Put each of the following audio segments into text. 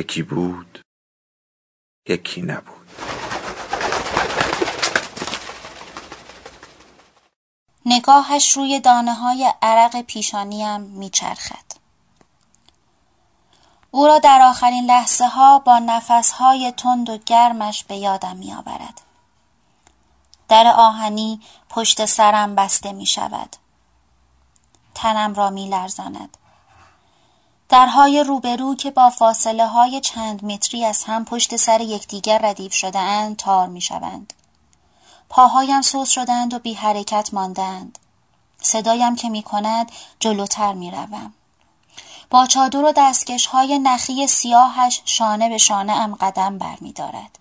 یکی بود یکی نبود نگاهش روی دانه های عرق پیشانیم میچرخد. او را در آخرین لحظه ها با نفس های تند و گرمش به یادم می آورد. در آهنی پشت سرم بسته می شود. تنم را می لرزاند. درهای روبرو که با فاصله های چند متری از هم پشت سر یکدیگر ردیف شده اند تار می شوند. پاهایم سوز شدند و بی حرکت ماندند. صدایم که می کند جلوتر می روم. با چادر و دستکش های نخی سیاهش شانه به شانه ام قدم بر می دارد.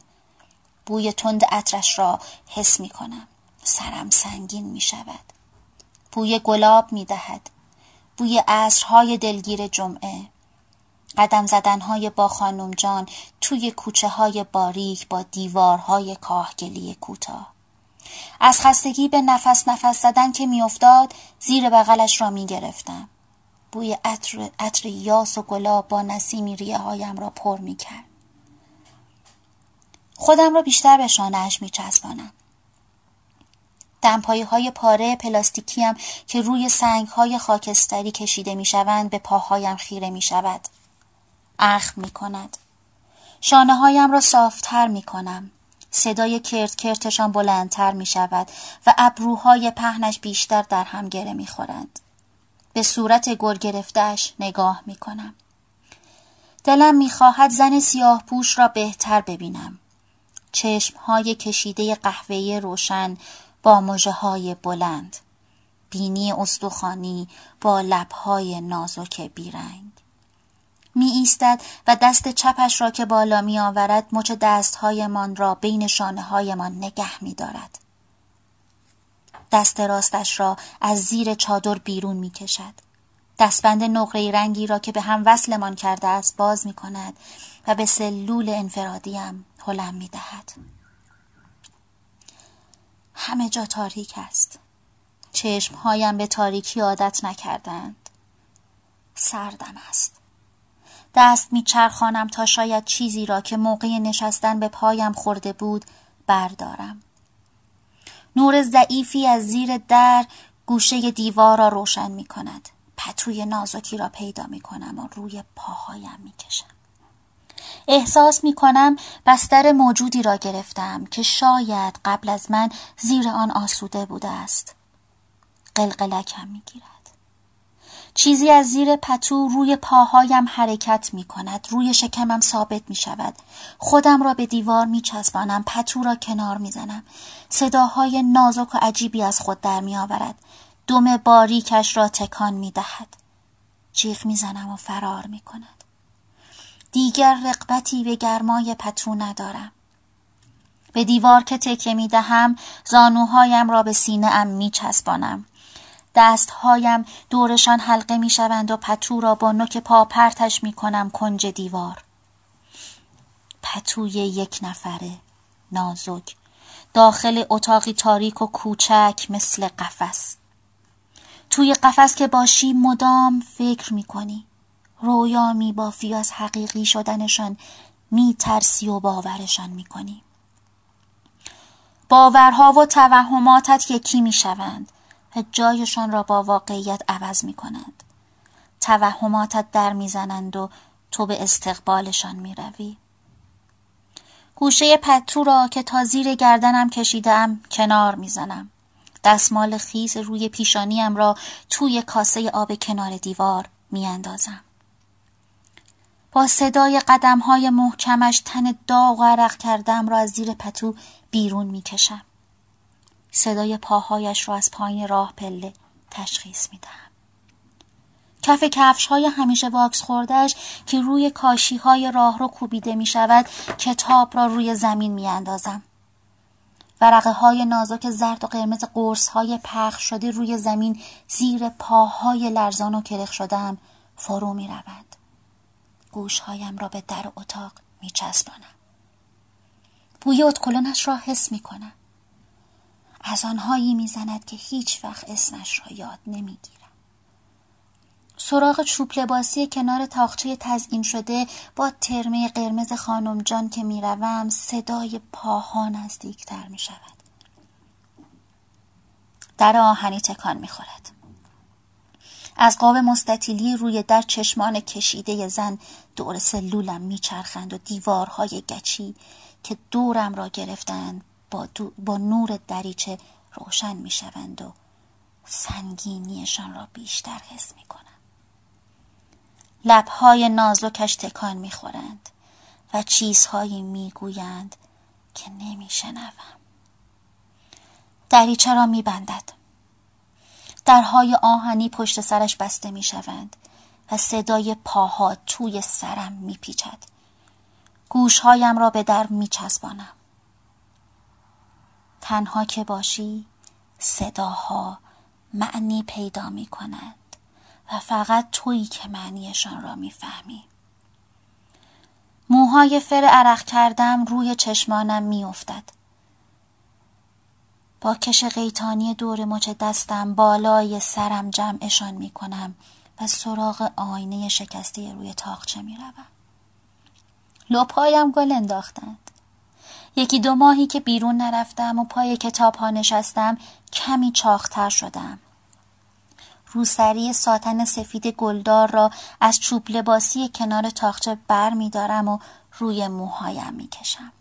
بوی تند عطرش را حس می کنم. سرم سنگین می شود. بوی گلاب می دهد. بوی عصرهای دلگیر جمعه قدم زدنهای با خانم جان توی کوچه های باریک با دیوارهای کاهگلی کوتاه از خستگی به نفس نفس زدن که میافتاد زیر بغلش را می گرفتم. بوی عطر, عطر یاس و گلاب با نسیمی ریه هایم را پر می کرد. خودم را بیشتر به شانهاش می چسبانم. دمپایی های پاره پلاستیکیم که روی سنگ های خاکستری کشیده می شوند به پاهایم خیره می شود. اخم می کند. شانه هایم را صافتر می کنم. صدای کرت کرتشان بلندتر می شود و ابروهای پهنش بیشتر در هم گره می خورند. به صورت گل گرفتهش نگاه می کنم. دلم می خواهد زن سیاه پوش را بهتر ببینم. چشم های کشیده قهوه‌ای روشن با مجه های بلند بینی استخوانی با لبهای نازک بیرنگ می ایستد و دست چپش را که بالا می آورد مچ دستهایمان را بین شانه هایمان نگه می دارد. دست راستش را از زیر چادر بیرون می کشد. دستبند نقره رنگی را که به هم وصلمان کرده است باز می کند و به سلول انفرادیم هلم می دهد. همه جا تاریک است. چشمهایم به تاریکی عادت نکردند. سردم است. دست میچرخانم تا شاید چیزی را که موقع نشستن به پایم خورده بود بردارم. نور ضعیفی از زیر در گوشه دیوار را روشن می کند. پتوی نازکی را پیدا می کنم و روی پاهایم می کشم. احساس می کنم بستر موجودی را گرفتم که شاید قبل از من زیر آن آسوده بوده است. قلقلکم می گیرد. چیزی از زیر پتو روی پاهایم حرکت می کند. روی شکمم ثابت می شود. خودم را به دیوار می چسبانم. پتو را کنار می زنم. صداهای نازک و عجیبی از خود در می آورد. دم باریکش را تکان می دهد. جیغ می زنم و فرار می کند. دیگر رقبتی به گرمای پتو ندارم. به دیوار که تکه می دهم زانوهایم را به سینه ام می چسبانم. دستهایم دورشان حلقه می شوند و پتو را با نوک پا پرتش می کنم کنج دیوار. پتوی یک نفره نازک داخل اتاقی تاریک و کوچک مثل قفس توی قفس که باشی مدام فکر می کنی رویا می بافی از حقیقی شدنشان می ترسی و باورشان می کنی. باورها و توهماتت یکی می شوند و جایشان را با واقعیت عوض می کنند. توهماتت در می زنند و تو به استقبالشان می روی. گوشه پتو را که تا زیر گردنم کشیدم کنار می‌زنم. دستمال خیز روی پیشانیم را توی کاسه آب کنار دیوار میاندازم. با صدای قدم های محکمش تن داغ و عرق کردم را از زیر پتو بیرون می‌کشم. صدای پاهایش را از پایین راه پله تشخیص می‌دهم. کف کفش های همیشه واکس خوردهش که روی کاشی های راه رو کوبیده می شود کتاب را روی زمین می اندازم. ورقه های نازک زرد و قرمز قرص های پخ شده روی زمین زیر پاهای لرزان و کرخ شدم فرو می روند. گوشهایم را به در اتاق می چسبانم. بوی اتکلونش را حس می کنم. از آنهایی می‌زند که هیچ وقت اسمش را یاد نمی‌گیرم. سراغ چوب لباسی کنار تاخچه تزئین شده با ترمه قرمز خانم جان که می‌روم صدای پاها نزدیکتر می شود. در آهنی تکان می خورد. از قاب مستطیلی روی در چشمان کشیده زن دور سلولم میچرخند و دیوارهای گچی که دورم را گرفتند با, با نور دریچه روشن می‌شوند و سنگینیشان را بیشتر حس می کنم. لبهای نازکش تکان می‌خورند و چیزهایی می‌گویند که نمیشنوم دریچه را میبندد درهای آهنی پشت سرش بسته می‌شوند و صدای پاها توی سرم میپیچد گوشهایم را به در میچسبانم تنها که باشی صداها معنی پیدا می و فقط تویی که معنیشان را می‌فهمی. موهای فر عرق کردم روی چشمانم میافتد. با کش قیتانی دور مچ دستم بالای سرم جمعشان می کنم و سراغ آینه شکسته روی تاخچه می روم. لپایم گل انداختند. یکی دو ماهی که بیرون نرفتم و پای کتاب ها نشستم کمی چاختر شدم. روسری ساتن سفید گلدار را از چوب لباسی کنار تاخچه بر می دارم و روی موهایم می کشم.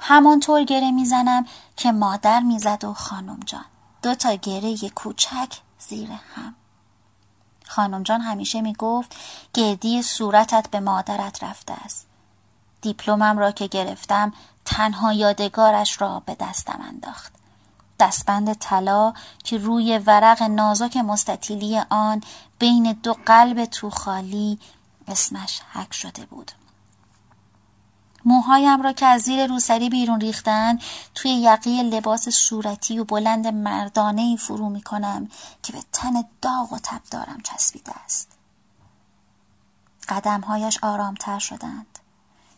همانطور گره می‌زنم که مادر می‌زد و خانم جان. دو تا گره کوچک زیر هم. خانم جان همیشه می گفت گردی صورتت به مادرت رفته است. دیپلمم را که گرفتم تنها یادگارش را به دستم انداخت. دستبند طلا که روی ورق نازک مستطیلی آن بین دو قلب تو خالی اسمش حک شده بود. موهایم را که از زیر روسری بیرون ریختن توی یقی لباس صورتی و بلند مردانه ای فرو می کنم که به تن داغ و تب دارم چسبیده است قدمهایش آرامتر شدند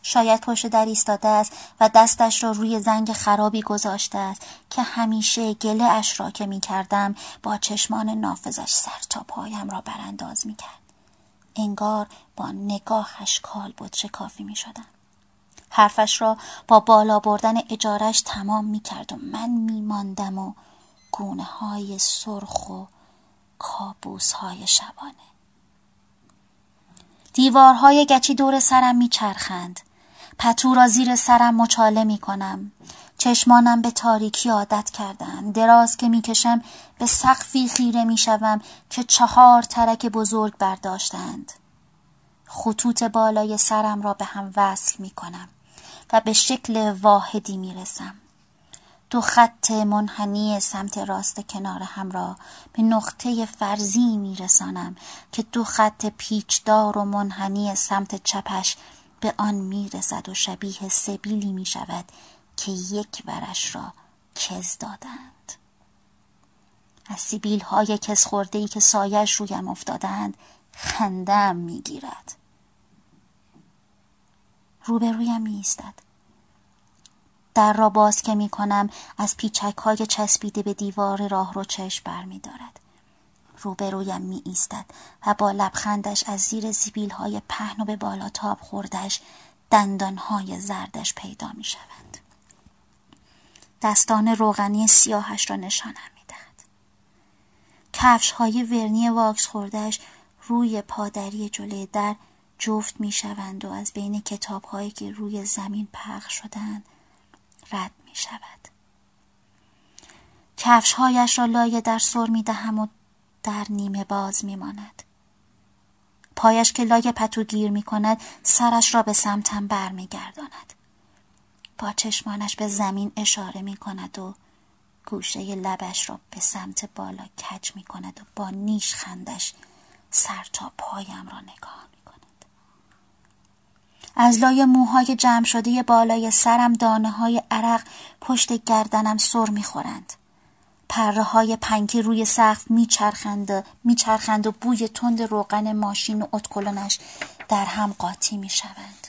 شاید پشت در ایستاده است و دستش را روی زنگ خرابی گذاشته است که همیشه گله اش را که می کردم با چشمان نافذش سر تا پایم را برانداز می کرد. انگار با نگاهش کال بود شکافی می شدم. حرفش را با بالا بردن اجارش تمام می کرد و من می ماندم و گونه های سرخ و کابوس های شبانه. دیوارهای گچی دور سرم میچرخند پتو را زیر سرم مچاله می کنم. چشمانم به تاریکی عادت کردن. دراز که می‌کشم به سقفی خیره می‌شوم که چهار ترک بزرگ برداشتند. خطوط بالای سرم را به هم وصل می کنم و به شکل واحدی می رسم. دو خط منحنی سمت راست کنار هم را به نقطه فرضی می رسانم که دو خط پیچدار و منحنی سمت چپش به آن می‌رسد و شبیه سبیلی می شود که یک ورش را کز دادند از سیبیل های کز خورده ای که سایش رویم افتادند خندم می‌گیرد روبرویم می ایستد در را باز که می کنم از پیچک های چسبیده به دیوار راه رو چشم بر می دارد. روبرویم می ایستد و با لبخندش از زیر زیبیل های پهن و به بالا تاب خوردش دندان های زردش پیدا می شود. دستان روغنی سیاهش را نشانم می دهد. کفش های ورنی واکس خوردش روی پادری جلوی در جفت می شوند و از بین کتاب هایی که روی زمین پخش شدند رد می شود. کفش هایش را لایه در سر می دهم و در نیمه باز می ماند. پایش که لای پتو گیر می کند سرش را به سمتم بر می گرداند. با چشمانش به زمین اشاره می کند و گوشه لبش را به سمت بالا کج می کند و با نیش خندش سر تا پایم را نگاه می. از لای موهای جمع شده بالای سرم دانه های عرق پشت گردنم سر می خورند. پره های پنکی روی سقف میچرخند میچرخند و بوی تند روغن ماشین و اتکلونش در هم قاطی می شوند.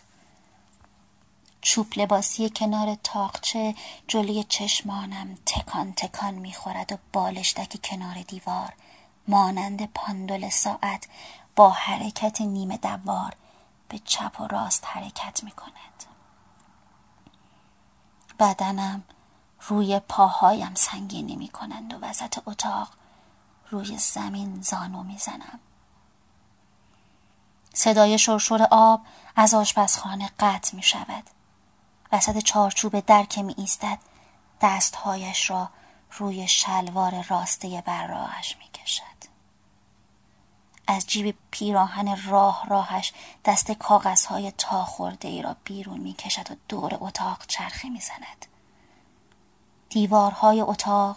چوب لباسی کنار تاقچه جلوی چشمانم تکان تکان می‌خورد و بالشتک کنار دیوار مانند پاندول ساعت با حرکت نیمه دوار به چپ و راست حرکت می کند. بدنم روی پاهایم سنگینی می کنند و وسط اتاق روی زمین زانو می زنم. صدای شرشور آب از آشپزخانه قطع می شود. وسط چارچوب در که می ایستد دستهایش را روی شلوار راسته براهش می. از جیب پیراهن راه راهش دست کاغذهای تا خورده ای را بیرون می کشد و دور اتاق چرخی می زند. دیوارهای اتاق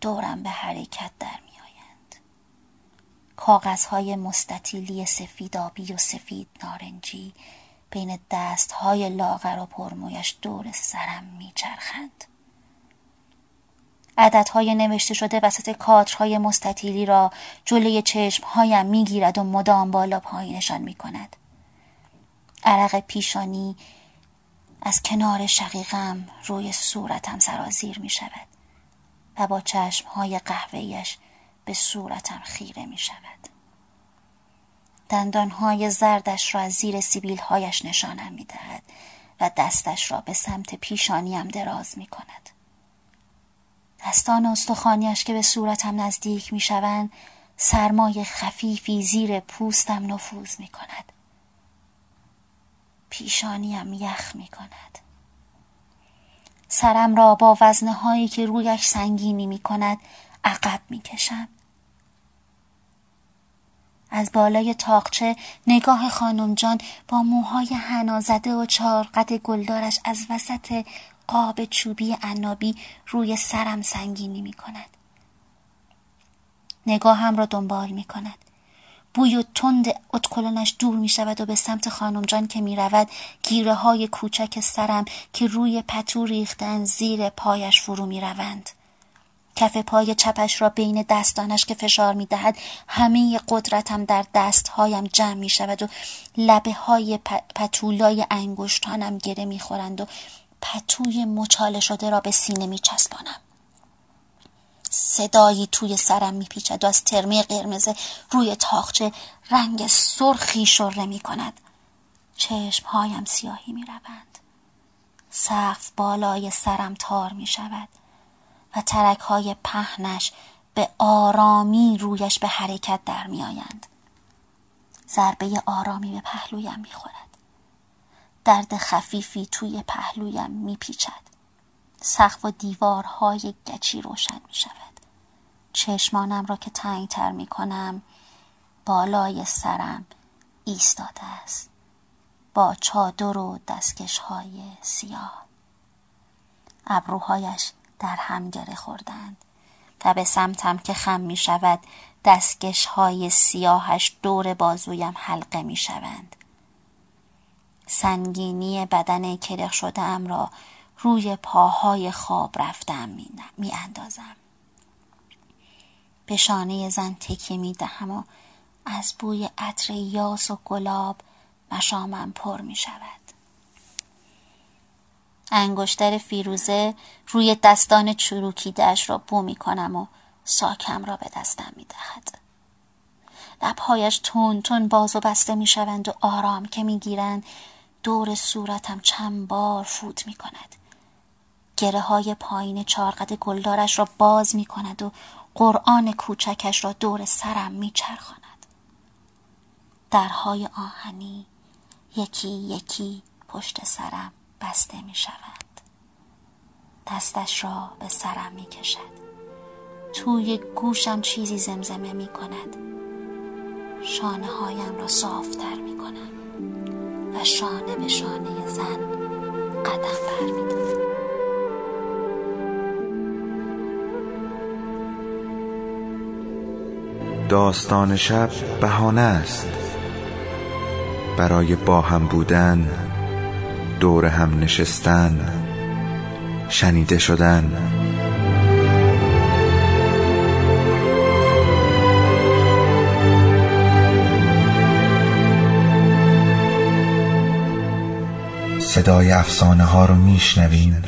دورم به حرکت در می آیند. کاغذهای مستطیلی سفیدابی و سفید نارنجی بین دستهای لاغر و پرمویش دور سرم میچرخند عددهای نوشته شده وسط کادرهای مستطیلی را جلوی چشمهایم می‌گیرد و مدام بالا پایینشان می‌کند عرق پیشانی از کنار شقیقم روی صورتم سرازیر می شود و با چشمهای قهوهیش به صورتم خیره می شود. دندانهای زردش را از زیر سیبیلهایش نشانم می دهد و دستش را به سمت پیشانیم دراز می کند. دستان استخوانیش که به صورتم نزدیک می شوند سرمای خفیفی زیر پوستم نفوذ می کند. پیشانیم یخ می کند. سرم را با وزنه هایی که رویش سنگینی می کند عقب می کشم. از بالای تاقچه نگاه خانم جان با موهای هنازده و چارقد گلدارش از وسط قاب چوبی عنابی روی سرم سنگینی می کند. نگاهم را دنبال می کند. بوی تند اتکلانش دور می شود و به سمت خانم جان که می رود گیره های کوچک سرم که روی پتو ریختن زیر پایش فرو می روند. کف پای چپش را بین دستانش که فشار می دهد همه قدرتم در دستهایم جمع می شود و لبه های پتولای انگشتانم گره می خورند و پتوی مچاله شده را به سینه می چسبانم. صدایی توی سرم میپیچد و از ترمی قرمز روی تاخچه رنگ سرخی شره می کند. چشمهایم سیاهی می روند. سقف بالای سرم تار می شود. و ترک های پهنش به آرامی رویش به حرکت در می آیند. ضربه آرامی به پهلویم می خورد. درد خفیفی توی پهلویم می پیچد. سقف و دیوارهای گچی روشن می شود. چشمانم را که تنگ تر می کنم بالای سرم ایستاده است. با چادر و دستکش های سیاه. ابروهایش در هم گره خوردند و به سمتم که خم می شود دستگش های سیاهش دور بازویم حلقه می شوند. سنگینی بدن کرخ شده ام را روی پاهای خواب رفتم می اندازم. به شانه زن تکیه می دهم و از بوی عطر یاس و گلاب مشامم پر می شود. انگشتر فیروزه روی دستان چروکیدهاش را بو می کنم و ساکم را به دستم می دهد. لبهایش تون تون باز و بسته می شوند و آرام که می گیرند دور صورتم چند بار فوت می کند. گره های پایین چارقد گلدارش را باز می کند و قرآن کوچکش را دور سرم می چرخاند. درهای آهنی یکی یکی پشت سرم بسته می شود دستش را به سرم می کشد توی گوشم چیزی زمزمه می کند شانه هایم را صافتر می کنم و شانه به شانه زن قدم برمیدارم داستان شب بهانه است. برای با هم بودن دور هم نشستن شنیده شدن. صدای افسانه ها رو میشنویم